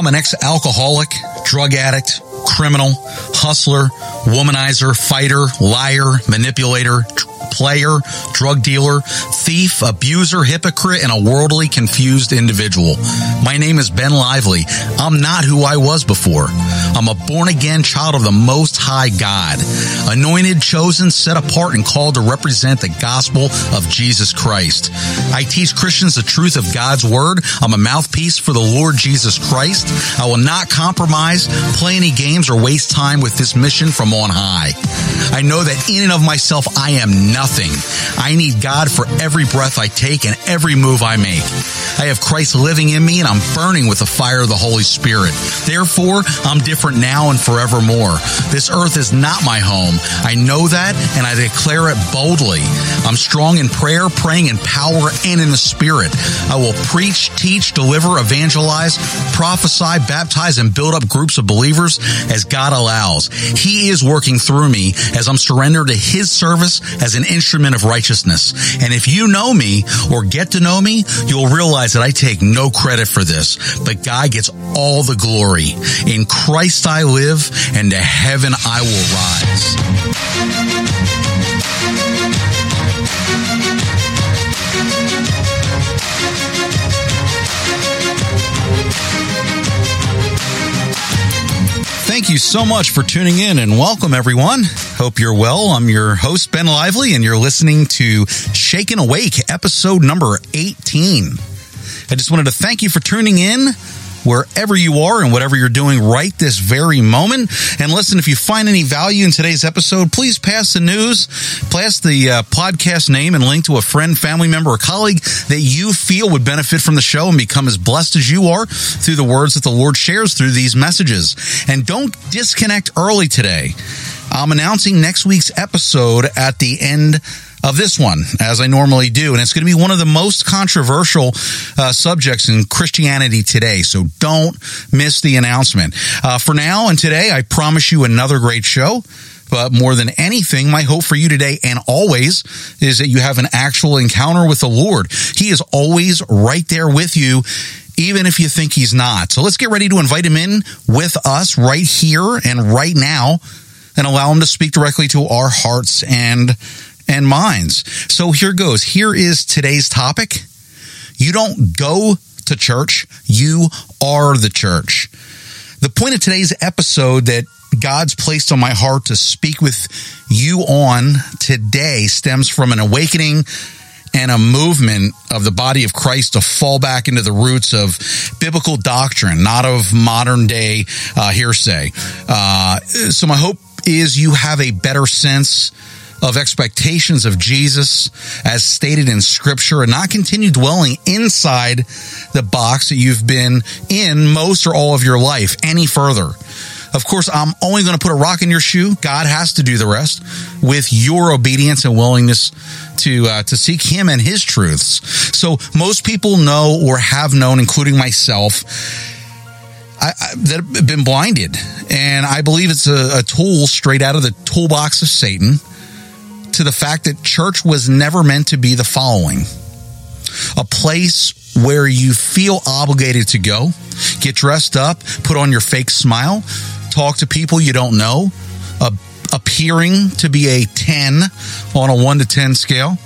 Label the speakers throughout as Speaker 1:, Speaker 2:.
Speaker 1: I'm an ex alcoholic, drug addict, criminal, hustler, womanizer, fighter, liar, manipulator, player, drug dealer, thief, abuser, hypocrite, and a worldly confused individual. My name is Ben Lively. I'm not who I was before. I'm a born again child of the Most High God, anointed, chosen, set apart, and called to represent the gospel of Jesus Christ. I teach Christians the truth of God's word. I'm a mouthpiece for the Lord Jesus Christ. I will not compromise, play any games, or waste time with this mission from on high. I know that in and of myself, I am nothing. I need God for every breath I take and every move I make. I have Christ living in me and I'm burning with the fire of the Holy Spirit. Therefore, I'm different now and forevermore. This earth is not my home. I know that and I declare it boldly. I'm strong in prayer, praying in power and in the Spirit. I will preach, teach, deliver, evangelize, prophesy, baptize, and build up groups of believers as God allows. He is working through me as I'm surrendered to His service as an instrument of righteousness. And if you know me or get to know me, you'll realize that I take no credit for this, but God gets all the glory. In Christ I live and to heaven I will rise. Thank you so much for tuning in and welcome everyone. Hope you're well. I'm your host, Ben Lively, and you're listening to Shaken Awake, episode number 18. I just wanted to thank you for tuning in wherever you are and whatever you're doing right this very moment. And listen, if you find any value in today's episode, please pass the news, pass the uh, podcast name and link to a friend, family member, or colleague that you feel would benefit from the show and become as blessed as you are through the words that the Lord shares through these messages. And don't disconnect early today. I'm announcing next week's episode at the end of this one, as I normally do. And it's going to be one of the most controversial uh, subjects in Christianity today. So don't miss the announcement. Uh, for now and today, I promise you another great show. But more than anything, my hope for you today and always is that you have an actual encounter with the Lord. He is always right there with you even if you think he's not. So let's get ready to invite him in with us right here and right now and allow him to speak directly to our hearts and and minds. So here goes. Here is today's topic. You don't go to church, you are the church. The point of today's episode that God's placed on my heart to speak with you on today stems from an awakening and a movement of the body of Christ to fall back into the roots of biblical doctrine, not of modern day uh, hearsay. Uh, so my hope is you have a better sense of expectations of Jesus as stated in scripture and not continue dwelling inside the box that you've been in most or all of your life any further. Of course, I'm only going to put a rock in your shoe. God has to do the rest with your obedience and willingness to uh, to seek Him and His truths. So most people know or have known, including myself, I, I, that have been blinded, and I believe it's a, a tool straight out of the toolbox of Satan to the fact that church was never meant to be the following. A place where you feel obligated to go, get dressed up, put on your fake smile, talk to people you don't know, appearing to be a 10 on a 1 to 10 scale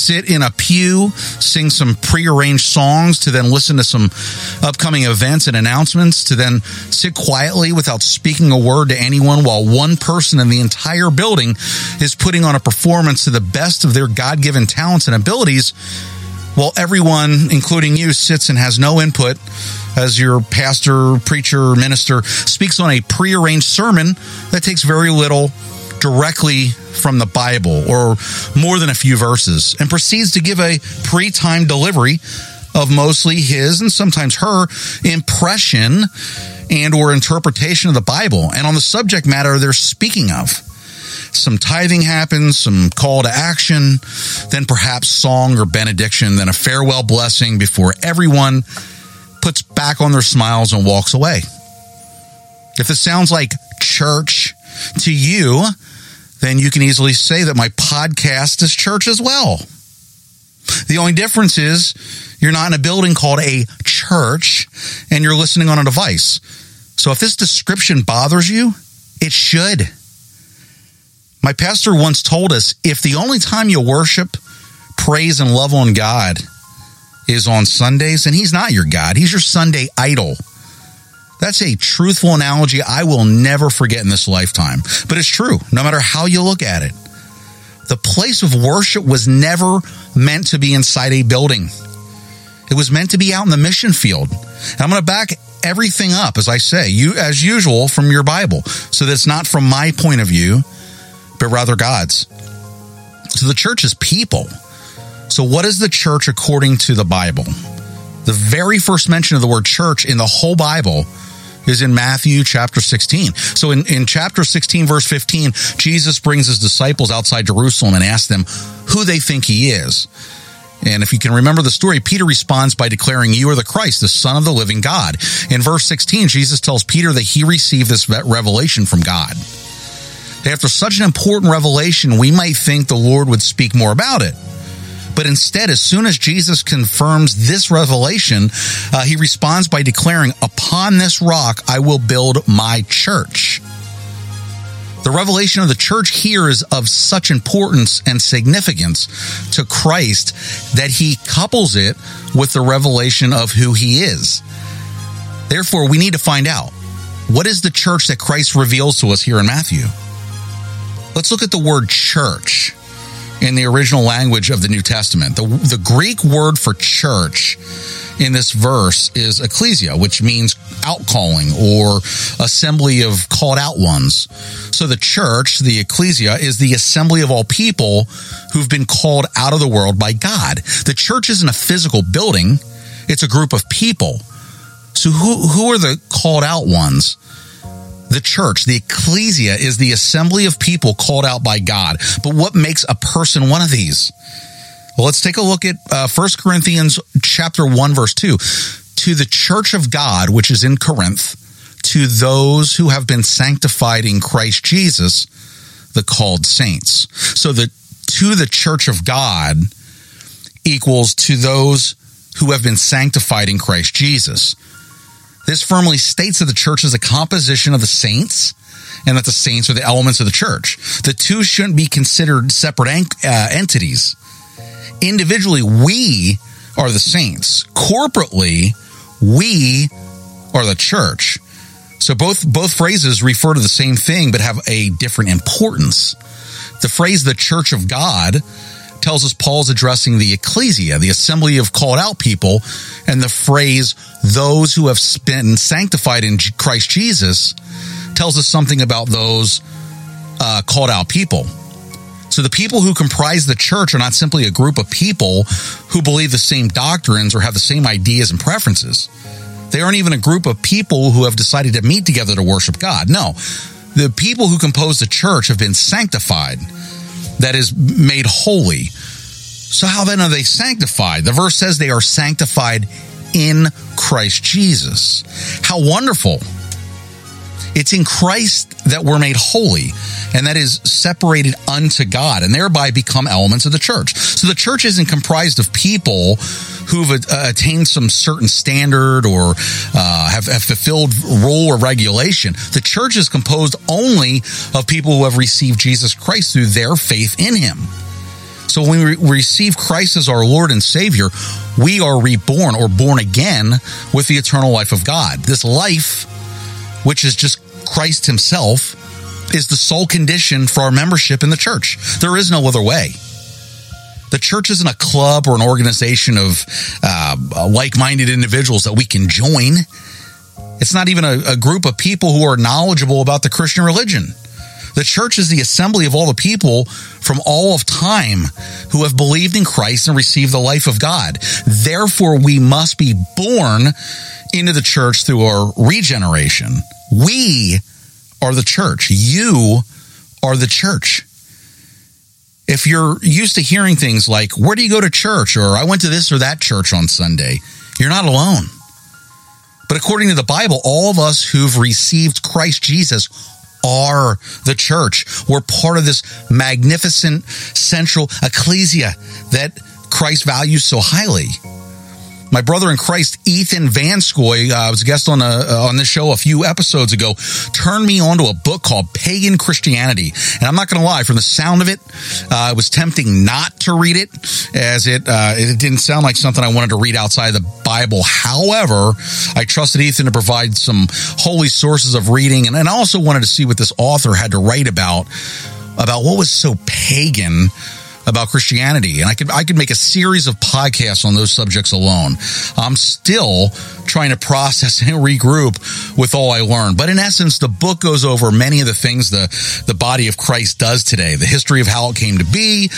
Speaker 1: sit in a pew, sing some prearranged songs, to then listen to some upcoming events and announcements, to then sit quietly without speaking a word to anyone while one person in the entire building is putting on a performance to the best of their God given talents and abilities, while everyone, including you, sits and has no input as your pastor, preacher, minister speaks on a prearranged sermon that takes very little directly from the Bible or more than a few verses and proceeds to give a pre-timed delivery of mostly his and sometimes her impression and or interpretation of the Bible and on the subject matter they're speaking of. Some tithing happens, some call to action, then perhaps song or benediction, then a farewell blessing before everyone puts back on their smiles and walks away. If this sounds like church to you, then you can easily say that my podcast is church as well. The only difference is you're not in a building called a church and you're listening on a device. So if this description bothers you, it should. My pastor once told us if the only time you worship, praise, and love on God is on Sundays, and He's not your God, He's your Sunday idol. That's a truthful analogy I will never forget in this lifetime. But it's true, no matter how you look at it. The place of worship was never meant to be inside a building. It was meant to be out in the mission field. And I'm going to back everything up, as I say, you as usual from your Bible. So that's not from my point of view, but rather God's. So the church is people. So what is the church according to the Bible? The very first mention of the word church in the whole Bible is in Matthew chapter 16. So in, in chapter 16, verse 15, Jesus brings his disciples outside Jerusalem and asks them who they think he is. And if you can remember the story, Peter responds by declaring, You are the Christ, the Son of the living God. In verse 16, Jesus tells Peter that he received this revelation from God. After such an important revelation, we might think the Lord would speak more about it. But instead, as soon as Jesus confirms this revelation, uh, he responds by declaring, Upon this rock I will build my church. The revelation of the church here is of such importance and significance to Christ that he couples it with the revelation of who he is. Therefore, we need to find out what is the church that Christ reveals to us here in Matthew? Let's look at the word church in the original language of the New Testament. The, the Greek word for church in this verse is ecclesia, which means outcalling or assembly of called out ones. So the church, the ecclesia, is the assembly of all people who've been called out of the world by God. The church isn't a physical building. It's a group of people. So who, who are the called out ones? The church, the ecclesia, is the assembly of people called out by God. But what makes a person one of these? Well, let's take a look at uh, 1 Corinthians chapter 1, verse 2. To the church of God, which is in Corinth, to those who have been sanctified in Christ Jesus, the called saints. So the to the church of God equals to those who have been sanctified in Christ Jesus. This firmly states that the church is a composition of the saints and that the saints are the elements of the church. The two shouldn't be considered separate uh, entities. Individually, we are the saints. Corporately, we are the church. So both both phrases refer to the same thing but have a different importance. The phrase the church of God tells us Paul's addressing the ecclesia, the assembly of called out people, and the phrase those who have been sanctified in Christ Jesus tells us something about those uh, called out people. So the people who comprise the church are not simply a group of people who believe the same doctrines or have the same ideas and preferences. They aren't even a group of people who have decided to meet together to worship God. No, the people who compose the church have been sanctified that is made holy. So, how then are they sanctified? The verse says they are sanctified in Christ Jesus. How wonderful! It's in Christ that we're made holy, and that is separated unto God, and thereby become elements of the church. So the church isn't comprised of people who've uh, attained some certain standard or uh, have, have fulfilled rule or regulation. The church is composed only of people who have received Jesus Christ through their faith in Him. So when we receive Christ as our Lord and Savior, we are reborn or born again with the eternal life of God. This life, which is just Christ Himself, is the sole condition for our membership in the church. There is no other way. The church isn't a club or an organization of uh, like minded individuals that we can join. It's not even a, a group of people who are knowledgeable about the Christian religion. The church is the assembly of all the people from all of time who have believed in Christ and received the life of God. Therefore, we must be born into the church through our regeneration. We are the church. You are the church. If you're used to hearing things like, where do you go to church? Or I went to this or that church on Sunday, you're not alone. But according to the Bible, all of us who've received Christ Jesus are the church. We're part of this magnificent central ecclesia that Christ values so highly. My brother in Christ, Ethan Vanscoy, uh, was a guest on a, uh, on this show a few episodes ago, turned me onto a book called Pagan Christianity. And I'm not going to lie, from the sound of it, uh, it was tempting not to read it, as it uh, it didn't sound like something I wanted to read outside the Bible. However, I trusted Ethan to provide some holy sources of reading, and, and I also wanted to see what this author had to write about about what was so pagan about Christianity. And I could, I could make a series of podcasts on those subjects alone. I'm still trying to process and regroup with all I learned. But in essence, the book goes over many of the things the, the body of Christ does today, the history of how it came to be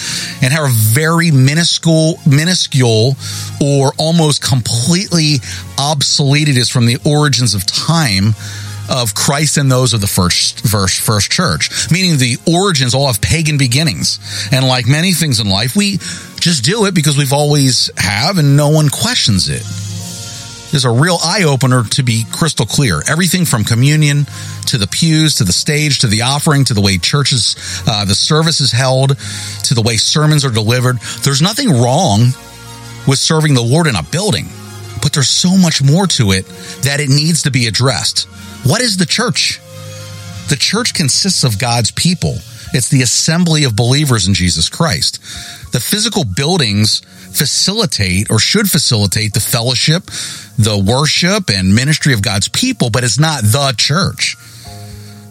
Speaker 1: and how very minuscule, minuscule or almost completely obsolete it is from the origins of time of Christ and those of the first first first church, meaning the origins all have pagan beginnings. And like many things in life, we just do it because we've always have and no one questions it. There's a real eye opener to be crystal clear. Everything from communion to the pews to the stage to the offering to the way churches, uh, the service is held to the way sermons are delivered. There's nothing wrong with serving the Lord in a building, but there's so much more to it that it needs to be addressed. What is the church? The church consists of God's people. It's the assembly of believers in Jesus Christ. The physical buildings facilitate or should facilitate the fellowship, the worship and ministry of God's people, but it's not the church.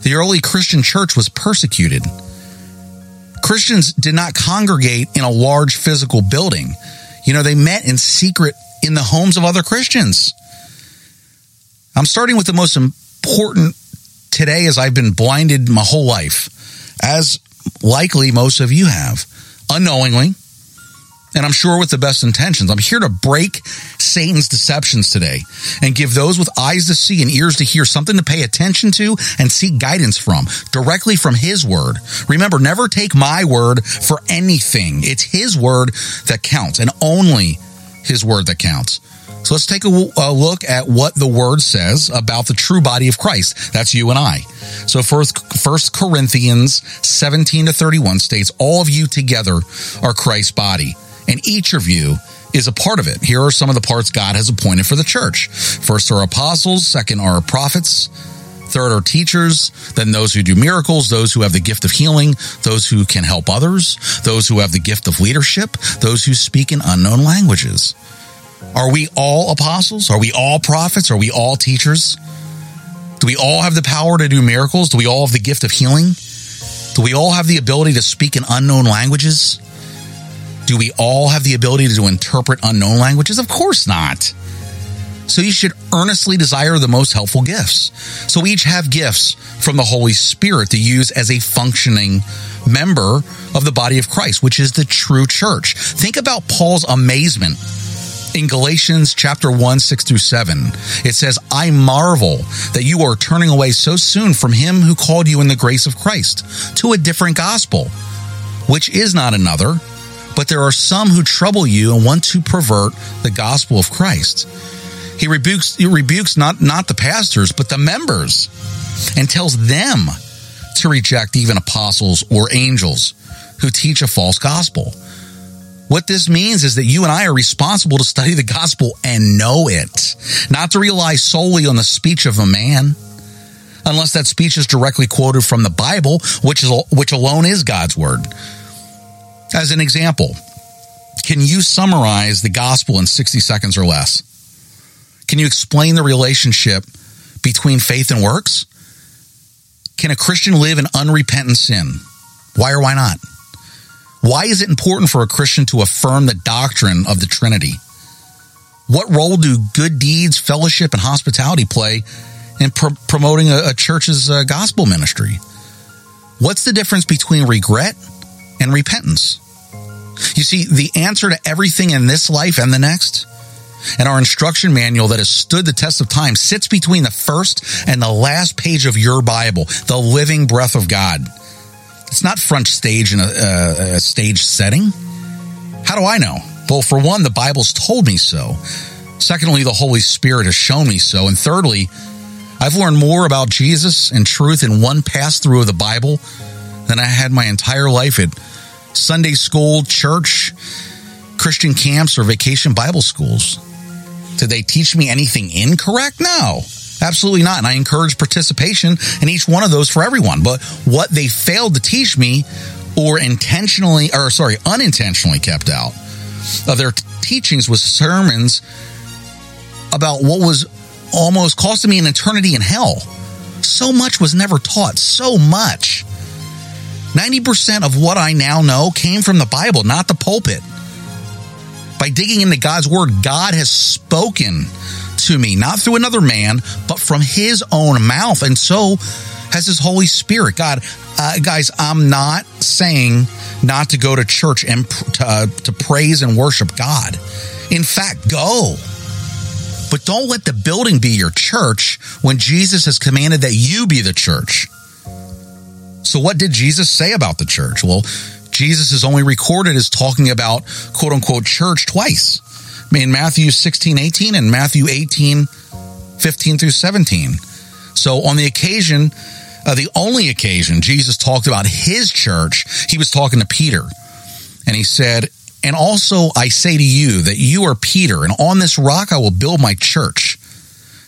Speaker 1: The early Christian church was persecuted. Christians did not congregate in a large physical building. You know, they met in secret in the homes of other Christians. I'm starting with the most important today as I've been blinded my whole life, as likely most of you have, unknowingly, and I'm sure with the best intentions. I'm here to break Satan's deceptions today and give those with eyes to see and ears to hear something to pay attention to and seek guidance from directly from his word. Remember, never take my word for anything. It's his word that counts and only his word that counts. So let's take a, look at what the word says about the true body of Christ. That's you and I. So first, first Corinthians 17 to 31 states, all of you together are Christ's body and each of you is a part of it. Here are some of the parts God has appointed for the church. First are apostles. Second are prophets. Third are teachers, then those who do miracles, those who have the gift of healing, those who can help others, those who have the gift of leadership, those who speak in unknown languages. Are we all apostles? Are we all prophets? Are we all teachers? Do we all have the power to do miracles? Do we all have the gift of healing? Do we all have the ability to speak in unknown languages? Do we all have the ability to interpret unknown languages? Of course not. So you should earnestly desire the most helpful gifts. So we each have gifts from the Holy Spirit to use as a functioning member of the body of Christ, which is the true church. Think about Paul's amazement in Galatians chapter 1, 6 through 7, it says, I marvel that you are turning away so soon from him who called you in the grace of Christ to a different gospel, which is not another, but there are some who trouble you and want to pervert the gospel of Christ. He rebukes, he rebukes not, not the pastors, but the members and tells them to reject even apostles or angels who teach a false gospel. What this means is that you and I are responsible to study the gospel and know it, not to rely solely on the speech of a man, unless that speech is directly quoted from the Bible, which is which alone is God's word. As an example, can you summarize the gospel in 60 seconds or less? Can you explain the relationship between faith and works? Can a Christian live in unrepentant sin? Why or why not? Why is it important for a Christian to affirm the doctrine of the Trinity? What role do good deeds, fellowship, and hospitality play in promoting a, a church's uh, gospel ministry? What's the difference between regret and repentance? You see, the answer to everything in this life and the next, and our instruction manual that has stood the test of time, sits between the first and the last page of your Bible, the living breath of God. It's not front stage in a, uh, a stage setting. How do I know? Well, for one, the Bible's told me so. Secondly, the Holy Spirit has shown me so. And thirdly, I've learned more about Jesus and truth in one pass through of the Bible than I had my entire life at Sunday school, church, Christian camps, or vacation Bible schools. Did they teach me anything incorrect? No. Absolutely not. And I encourage participation in each one of those for everyone. But what they failed to teach me or intentionally, or sorry, unintentionally kept out of their t- teachings was sermons about what was almost costing me an eternity in hell. So much was never taught. So much. 90% of what I now know came from the Bible, not the pulpit. By digging into God's word, God has spoken to me, not through another man, but from his own mouth. And so has his Holy Spirit. God, uh, guys, I'm not saying not to go to church and to, uh, to praise and worship God. In fact, go. But don't let the building be your church when Jesus has commanded that you be the church. So, what did Jesus say about the church? Well, Jesus is only recorded as talking about quote unquote church twice in Matthew 16, 18 and Matthew 18, 15 through 17. So, on the occasion, uh, the only occasion Jesus talked about his church, he was talking to Peter. And he said, And also I say to you that you are Peter, and on this rock I will build my church,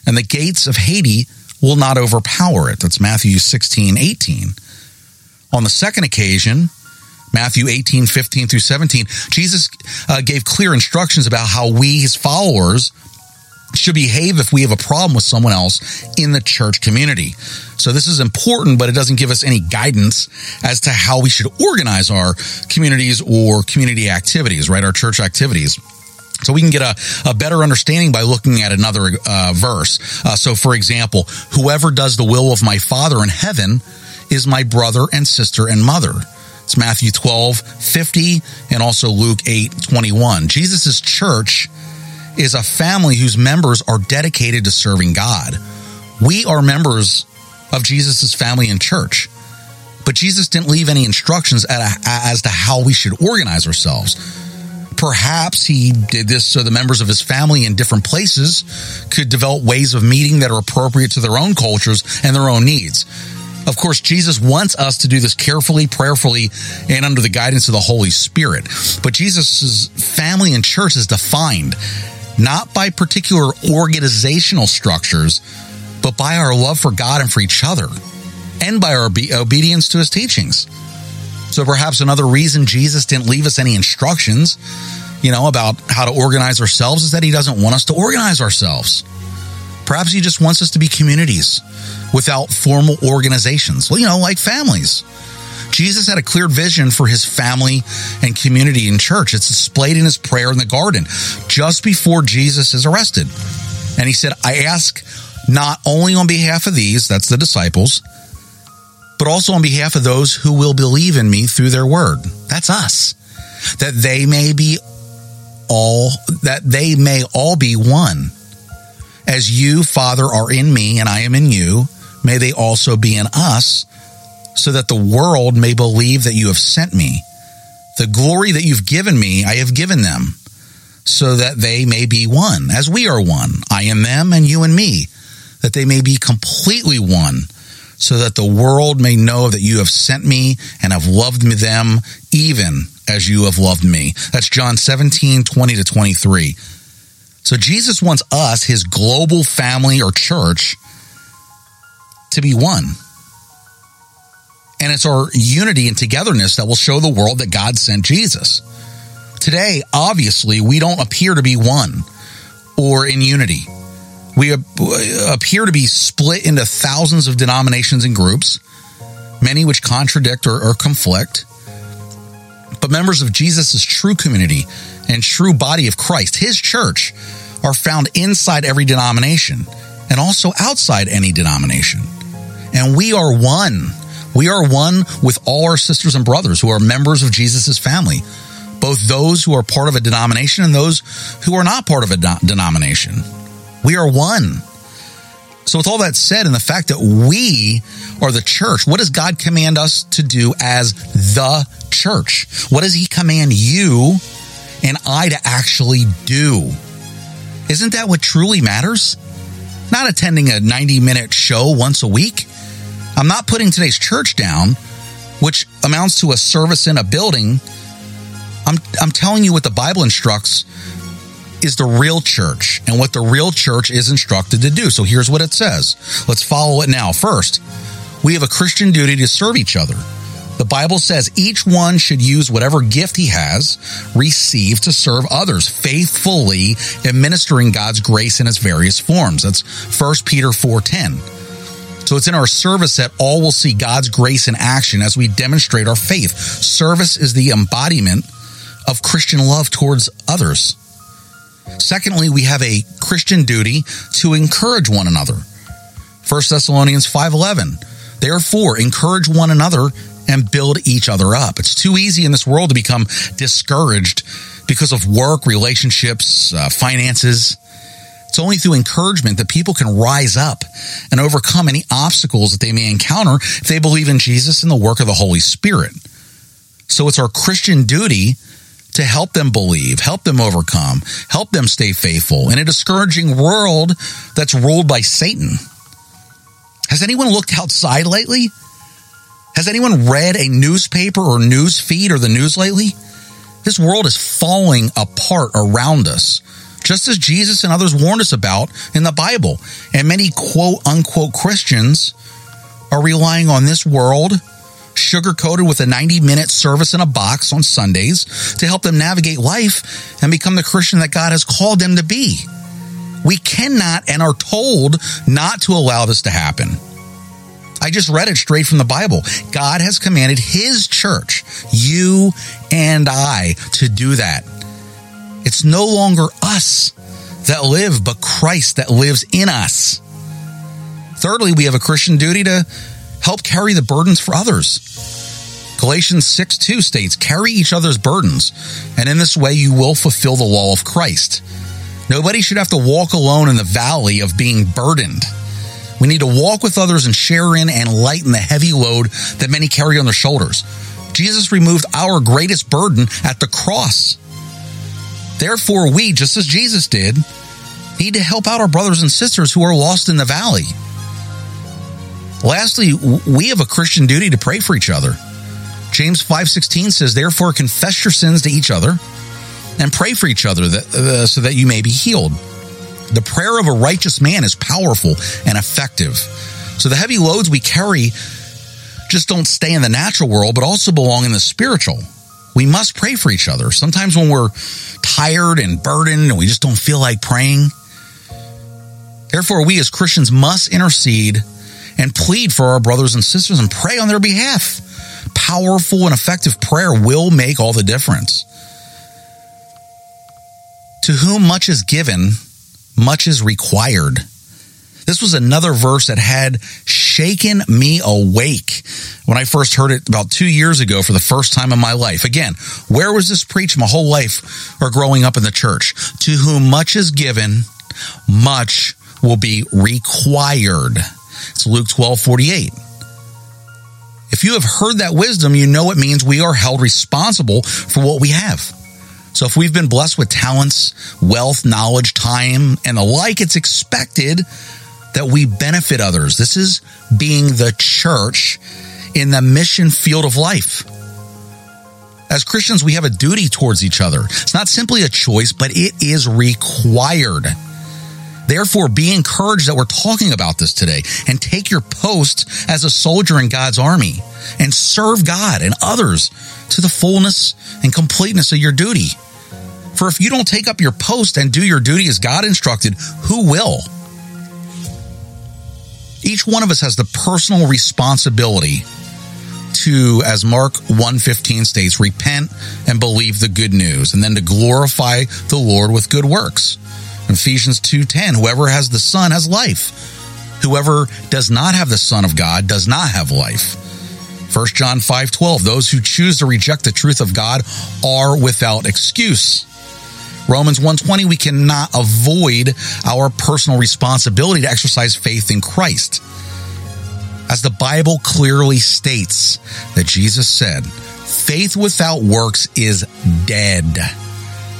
Speaker 1: and the gates of Hades will not overpower it. That's Matthew 16, 18. On the second occasion, Matthew 18, 15 through 17, Jesus uh, gave clear instructions about how we, his followers, should behave if we have a problem with someone else in the church community. So this is important, but it doesn't give us any guidance as to how we should organize our communities or community activities, right? Our church activities. So we can get a, a better understanding by looking at another uh, verse. Uh, so, for example, whoever does the will of my Father in heaven is my brother and sister and mother. It's Matthew 12, 50, and also Luke 8, 21. Jesus' church is a family whose members are dedicated to serving God. We are members of Jesus' family and church. But Jesus didn't leave any instructions as to how we should organize ourselves. Perhaps he did this so the members of his family in different places could develop ways of meeting that are appropriate to their own cultures and their own needs. Of course, Jesus wants us to do this carefully, prayerfully, and under the guidance of the Holy Spirit. But Jesus' family and church is defined not by particular organizational structures, but by our love for God and for each other, and by our obedience to his teachings. So perhaps another reason Jesus didn't leave us any instructions, you know, about how to organize ourselves is that he doesn't want us to organize ourselves. Perhaps he just wants us to be communities without formal organizations. Well, you know, like families. Jesus had a clear vision for his family and community in church. It's displayed in his prayer in the garden just before Jesus is arrested. And he said, I ask not only on behalf of these, that's the disciples, but also on behalf of those who will believe in me through their word. That's us. That they may be all, that they may all be one. As you, Father, are in me and I am in you, may they also be in us so that the world may believe that you have sent me. The glory that you've given me, I have given them, so that they may be one, as we are one. I am them and you and me, that they may be completely one, so that the world may know that you have sent me and have loved them even as you have loved me. That's John 17, 20 to 23. So Jesus wants us, his global family or church, to be one. And it's our unity and togetherness that will show the world that God sent Jesus. Today, obviously, we don't appear to be one or in unity. We appear to be split into thousands of denominations and groups, many which contradict or, or conflict. But members of Jesus' true community and true body of Christ, his church, are found inside every denomination and also outside any denomination. And we are one we are one with all our sisters and brothers who are members of Jesus' family, both those who are part of a denomination and those who are not part of a denomination. We are one. So, with all that said, and the fact that we are the church, what does God command us to do as the church? What does He command you and I to actually do? Isn't that what truly matters? Not attending a 90 minute show once a week. I'm not putting today's church down, which amounts to a service in a building. I'm, I'm telling you what the Bible instructs is the real church and what the real church is instructed to do. So here's what it says. Let's follow it now. First, we have a Christian duty to serve each other. The Bible says each one should use whatever gift he has received to serve others faithfully, administering God's grace in its various forms. That's 1 Peter 4:10. So it's in our service that all will see God's grace in action as we demonstrate our faith. Service is the embodiment of Christian love towards others. Secondly, we have a Christian duty to encourage one another. 1 Thessalonians 5:11. Therefore, encourage one another and build each other up. It's too easy in this world to become discouraged because of work, relationships, uh, finances. It's only through encouragement that people can rise up and overcome any obstacles that they may encounter if they believe in Jesus and the work of the Holy Spirit. So it's our Christian duty to help them believe, help them overcome, help them stay faithful in a discouraging world that's ruled by Satan. Has anyone looked outside lately? Has anyone read a newspaper or news feed or the news lately? This world is falling apart around us, just as Jesus and others warned us about in the Bible. And many quote unquote Christians are relying on this world, sugar coated with a 90 minute service in a box on Sundays, to help them navigate life and become the Christian that God has called them to be. We cannot and are told not to allow this to happen. I just read it straight from the Bible. God has commanded his church, you and I, to do that. It's no longer us that live, but Christ that lives in us. Thirdly, we have a Christian duty to help carry the burdens for others. Galatians 6 2 states, Carry each other's burdens, and in this way you will fulfill the law of Christ. Nobody should have to walk alone in the valley of being burdened. We need to walk with others and share in and lighten the heavy load that many carry on their shoulders. Jesus removed our greatest burden at the cross. Therefore, we, just as Jesus did, need to help out our brothers and sisters who are lost in the valley. Lastly, we have a Christian duty to pray for each other. James 5:16 says, "Therefore confess your sins to each other and pray for each other that, uh, so that you may be healed." The prayer of a righteous man is powerful and effective. So the heavy loads we carry just don't stay in the natural world, but also belong in the spiritual. We must pray for each other. Sometimes when we're tired and burdened and we just don't feel like praying. Therefore, we as Christians must intercede and plead for our brothers and sisters and pray on their behalf. Powerful and effective prayer will make all the difference. To whom much is given, much is required. This was another verse that had shaken me awake when I first heard it about two years ago for the first time in my life. Again, where was this preached my whole life or growing up in the church? To whom much is given, much will be required. It's Luke 12 48. If you have heard that wisdom, you know it means we are held responsible for what we have. So if we've been blessed with talents, wealth, knowledge, time, and the like, it's expected that we benefit others. This is being the church in the mission field of life. As Christians, we have a duty towards each other. It's not simply a choice, but it is required. Therefore, be encouraged that we're talking about this today and take your post as a soldier in God's army and serve God and others to the fullness and completeness of your duty. For if you don't take up your post and do your duty as God instructed, who will? Each one of us has the personal responsibility to, as Mark 1.15 states, repent and believe the good news, and then to glorify the Lord with good works. Ephesians 2.10, whoever has the Son has life. Whoever does not have the Son of God does not have life. 1 John 5:12 Those who choose to reject the truth of God are without excuse. Romans 1:20 we cannot avoid our personal responsibility to exercise faith in Christ. As the Bible clearly states that Jesus said, faith without works is dead.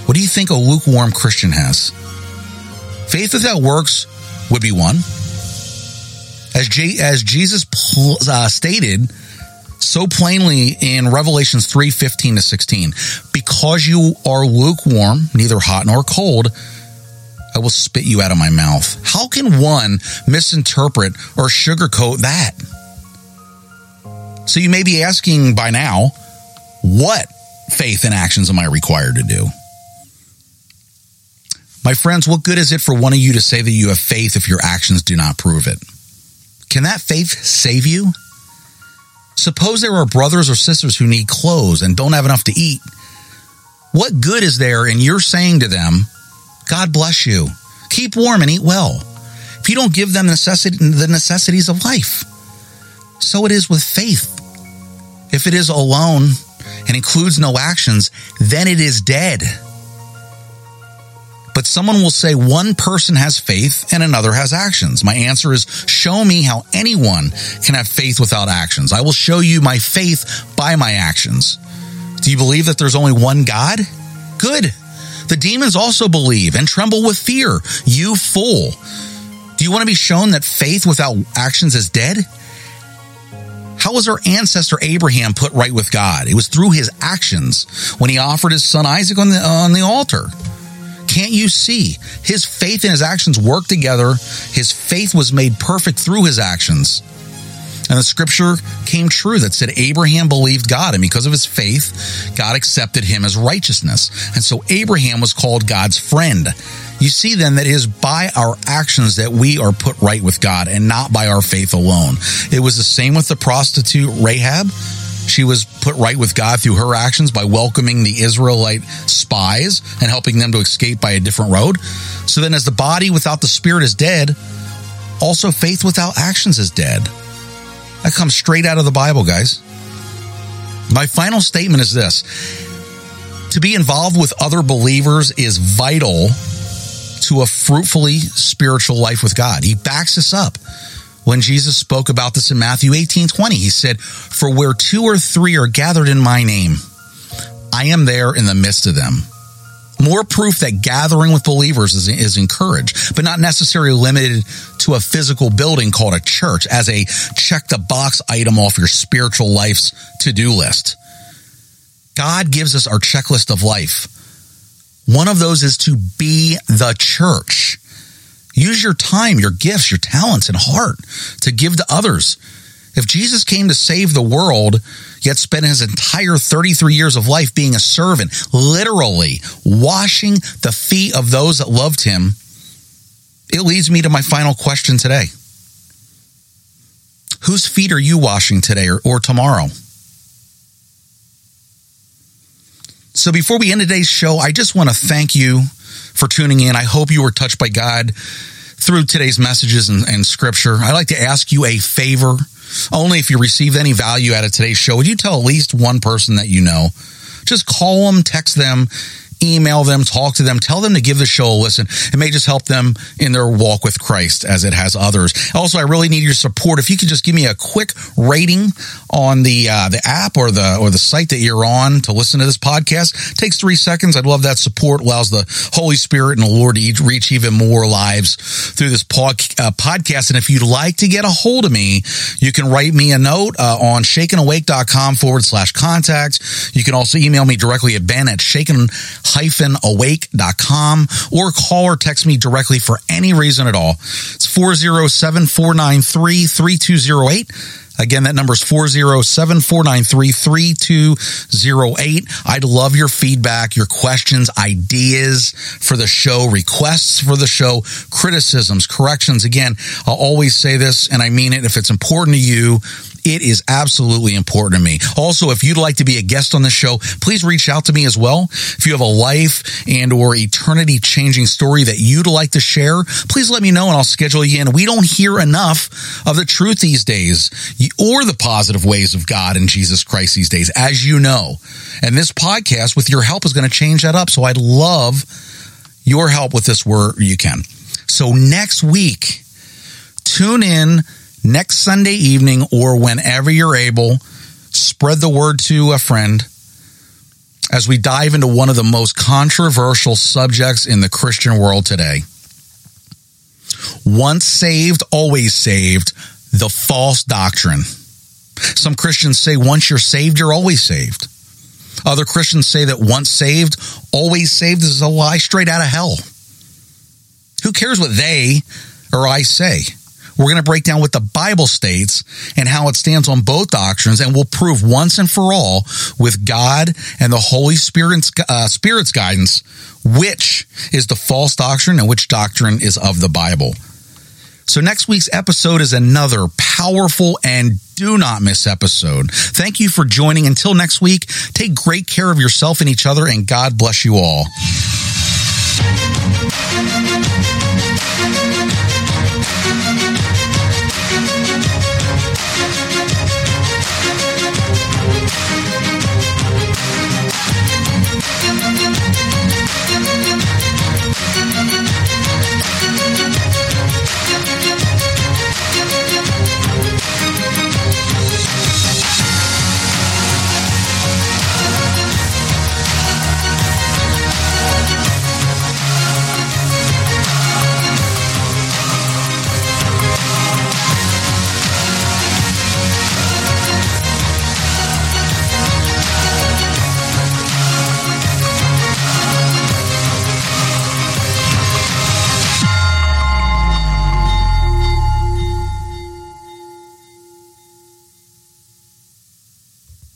Speaker 1: What do you think a lukewarm Christian has? Faith without works would be one. As, J- as Jesus pl- uh, stated, so plainly in Revelations 3 15 to 16. Because you are lukewarm, neither hot nor cold, I will spit you out of my mouth. How can one misinterpret or sugarcoat that? So you may be asking by now, what faith and actions am I required to do? My friends, what good is it for one of you to say that you have faith if your actions do not prove it? Can that faith save you? Suppose there are brothers or sisters who need clothes and don't have enough to eat. What good is there in your saying to them, God bless you, keep warm and eat well, if you don't give them necessity, the necessities of life? So it is with faith. If it is alone and includes no actions, then it is dead. But someone will say one person has faith and another has actions. My answer is show me how anyone can have faith without actions. I will show you my faith by my actions. Do you believe that there's only one God? Good. The demons also believe and tremble with fear. You fool. Do you want to be shown that faith without actions is dead? How was our ancestor Abraham put right with God? It was through his actions when he offered his son Isaac on the, on the altar. Can't you see? His faith and his actions work together. His faith was made perfect through his actions. And the scripture came true that said Abraham believed God, and because of his faith, God accepted him as righteousness. And so Abraham was called God's friend. You see then that it is by our actions that we are put right with God and not by our faith alone. It was the same with the prostitute Rahab. She was put right with God through her actions by welcoming the Israelite spies and helping them to escape by a different road. So then, as the body without the spirit is dead, also faith without actions is dead. That comes straight out of the Bible, guys. My final statement is this to be involved with other believers is vital to a fruitfully spiritual life with God. He backs us up when Jesus spoke about this in Matthew 18 20. He said, For where two or three are gathered in my name, I am there in the midst of them. More proof that gathering with believers is, is encouraged, but not necessarily limited to a physical building called a church as a check the box item off your spiritual life's to do list. God gives us our checklist of life. One of those is to be the church. Use your time, your gifts, your talents, and heart to give to others. If Jesus came to save the world, yet spent his entire 33 years of life being a servant, literally washing the feet of those that loved him, it leads me to my final question today. Whose feet are you washing today or, or tomorrow? So before we end today's show, I just want to thank you for tuning in. I hope you were touched by God through today's messages and, and, scripture. I'd like to ask you a favor. Only if you received any value out of today's show, would you tell at least one person that you know? Just call them, text them, email them, talk to them, tell them to give the show a listen. It may just help them in their walk with Christ as it has others. Also, I really need your support. If you could just give me a quick rating on the uh, the app or the or the site that you're on to listen to this podcast, it takes three seconds. I'd love that support. Allows the Holy Spirit and the Lord to reach even more lives through this uh, podcast. And if you'd like to get a hold of me, you can write me a note uh, on shakenawake.com forward slash contact. You can also email me directly at ben at shaken awake.com or call or text me directly for any reason at all. It's 407 493 3208. Again, that number is 407 493 3208. I'd love your feedback, your questions, ideas for the show, requests for the show, criticisms, corrections. Again, I'll always say this, and I mean it. If it's important to you, it is absolutely important to me. Also, if you'd like to be a guest on the show, please reach out to me as well. If you have a life and or eternity changing story that you'd like to share, please let me know and I'll schedule you in. We don't hear enough of the truth these days or the positive ways of God and Jesus Christ these days, as you know. And this podcast with your help is going to change that up. So I'd love your help with this where you can. So next week, tune in next Sunday evening or whenever you're able, spread the word to a friend as we dive into one of the most controversial subjects in the Christian world today. Once saved, always saved, the false doctrine. Some Christians say once you're saved, you're always saved. Other Christians say that once saved, always saved is a lie straight out of hell. Who cares what they or I say? We're going to break down what the Bible states and how it stands on both doctrines, and we'll prove once and for all with God and the Holy Spirit's, uh, Spirit's guidance which is the false doctrine and which doctrine is of the Bible. So next week's episode is another powerful and do not miss episode. Thank you for joining. Until next week, take great care of yourself and each other, and God bless you all.